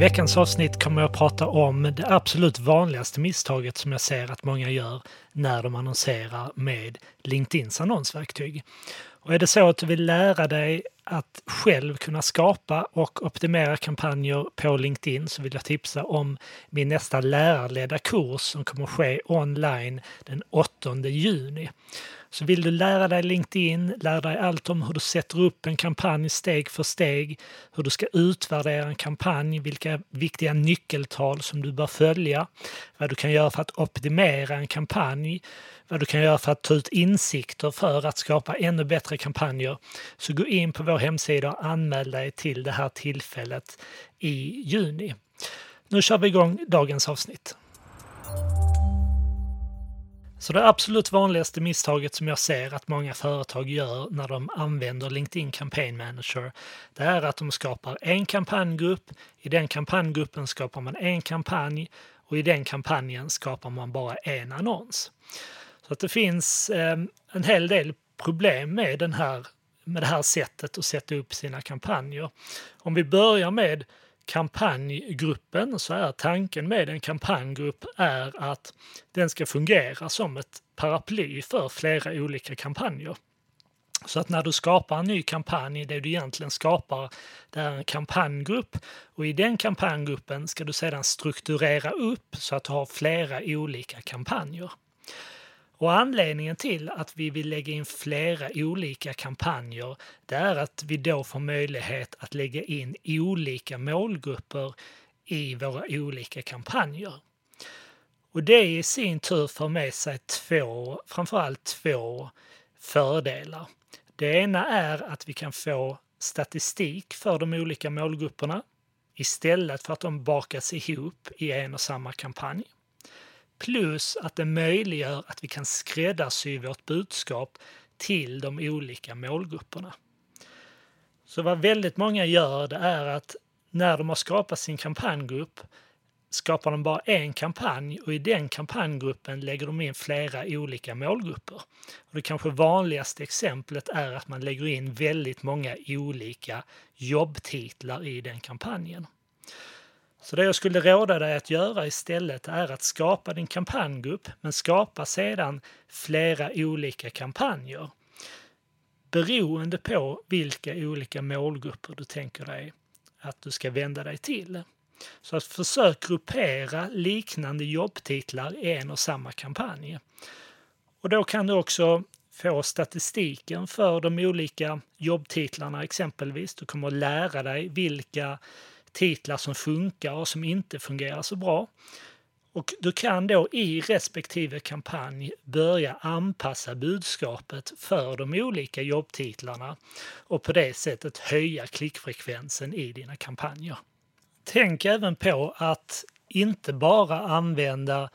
veckans avsnitt kommer jag att prata om det absolut vanligaste misstaget som jag ser att många gör när de annonserar med LinkedIns annonsverktyg. Och är det så att du vill lära dig att själv kunna skapa och optimera kampanjer på LinkedIn så vill jag tipsa om min nästa lärarledda kurs som kommer att ske online den 8 juni. Så vill du lära dig LinkedIn, lära dig allt om hur du sätter upp en kampanj steg för steg, hur du ska utvärdera en kampanj, vilka viktiga nyckeltal som du bör följa, vad du kan göra för att optimera en kampanj, vad du kan göra för att ta ut insikter för att skapa ännu bättre kampanjer, så gå in på vår hemsida och anmäl dig till det här tillfället i juni. Nu kör vi igång dagens avsnitt. Så det absolut vanligaste misstaget som jag ser att många företag gör när de använder LinkedIn Campaign Manager, det är att de skapar en kampanjgrupp. I den kampanjgruppen skapar man en kampanj och i den kampanjen skapar man bara en annons. Så att det finns eh, en hel del problem med, den här, med det här sättet att sätta upp sina kampanjer. Om vi börjar med kampanjgruppen så är tanken med en kampanjgrupp är att den ska fungera som ett paraply för flera olika kampanjer. Så att när du skapar en ny kampanj, det du egentligen skapar, det är en kampanjgrupp och i den kampanjgruppen ska du sedan strukturera upp så att du har flera olika kampanjer. Och anledningen till att vi vill lägga in flera olika kampanjer, det är att vi då får möjlighet att lägga in olika målgrupper i våra olika kampanjer. Och det i sin tur för med sig två, framförallt två fördelar. Det ena är att vi kan få statistik för de olika målgrupperna istället för att de bakas ihop i en och samma kampanj. Plus att det möjliggör att vi kan skräddarsy vårt budskap till de olika målgrupperna. Så vad väldigt många gör det är att när de har skapat sin kampanjgrupp skapar de bara en kampanj och i den kampanjgruppen lägger de in flera olika målgrupper. Och det kanske vanligaste exemplet är att man lägger in väldigt många olika jobbtitlar i den kampanjen. Så det jag skulle råda dig att göra istället är att skapa din kampanjgrupp, men skapa sedan flera olika kampanjer. Beroende på vilka olika målgrupper du tänker dig att du ska vända dig till. Så att försök gruppera liknande jobbtitlar i en och samma kampanj. Och då kan du också få statistiken för de olika jobbtitlarna exempelvis. Du kommer att lära dig vilka titlar som funkar och som inte fungerar så bra. Och du kan då i respektive kampanj börja anpassa budskapet för de olika jobbtitlarna och på det sättet höja klickfrekvensen i dina kampanjer. Tänk även på att inte bara använda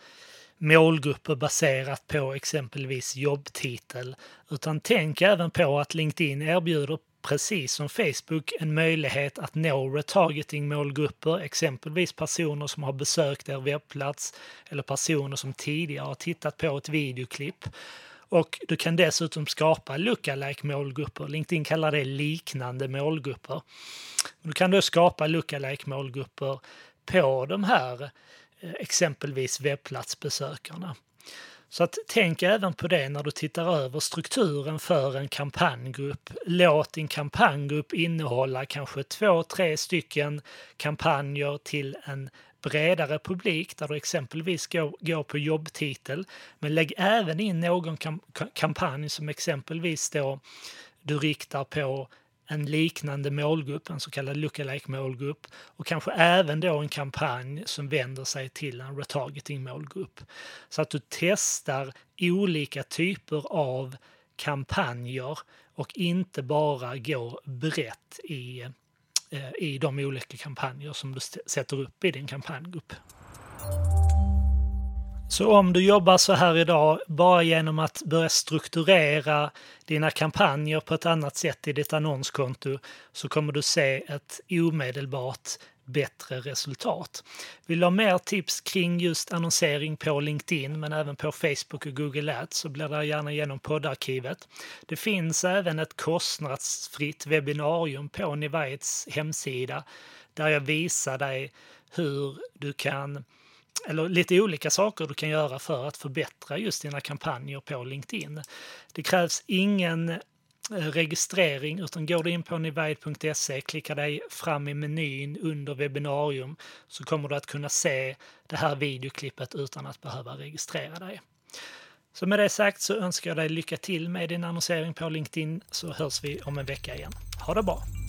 målgrupper baserat på exempelvis jobbtitel, utan tänk även på att LinkedIn erbjuder precis som Facebook en möjlighet att nå retargeting-målgrupper, exempelvis personer som har besökt er webbplats eller personer som tidigare har tittat på ett videoklipp. Och du kan dessutom skapa lookalike målgrupper. LinkedIn kallar det liknande målgrupper. Du kan då skapa lookalike målgrupper på de här eh, exempelvis webbplatsbesökarna. Så att tänk även på det när du tittar över strukturen för en kampanjgrupp. Låt din kampanjgrupp innehålla kanske två, tre stycken kampanjer till en bredare publik där du exempelvis går, går på jobbtitel. Men lägg även in någon kam kampanj som exempelvis då du riktar på en liknande målgrupp, en så kallad lookalike målgrupp och kanske även då en kampanj som vänder sig till en retargeting målgrupp. Så att du testar olika typer av kampanjer och inte bara går brett i, eh, i de olika kampanjer som du sätter upp i din kampanjgrupp. Så om du jobbar så här idag bara genom att börja strukturera dina kampanjer på ett annat sätt i ditt annonskonto så kommer du se ett omedelbart bättre resultat. Vill du ha mer tips kring just annonsering på LinkedIn men även på Facebook och Google Ads så blir det gärna genom poddarkivet. Det finns även ett kostnadsfritt webbinarium på Nivaits hemsida där jag visar dig hur du kan eller lite olika saker du kan göra för att förbättra just dina kampanjer på LinkedIn. Det krävs ingen eh, registrering utan går du in på nivide.se, klickar dig fram i menyn under webbinarium så kommer du att kunna se det här videoklippet utan att behöva registrera dig. Så med det sagt så önskar jag dig lycka till med din annonsering på LinkedIn så hörs vi om en vecka igen. Ha det bra!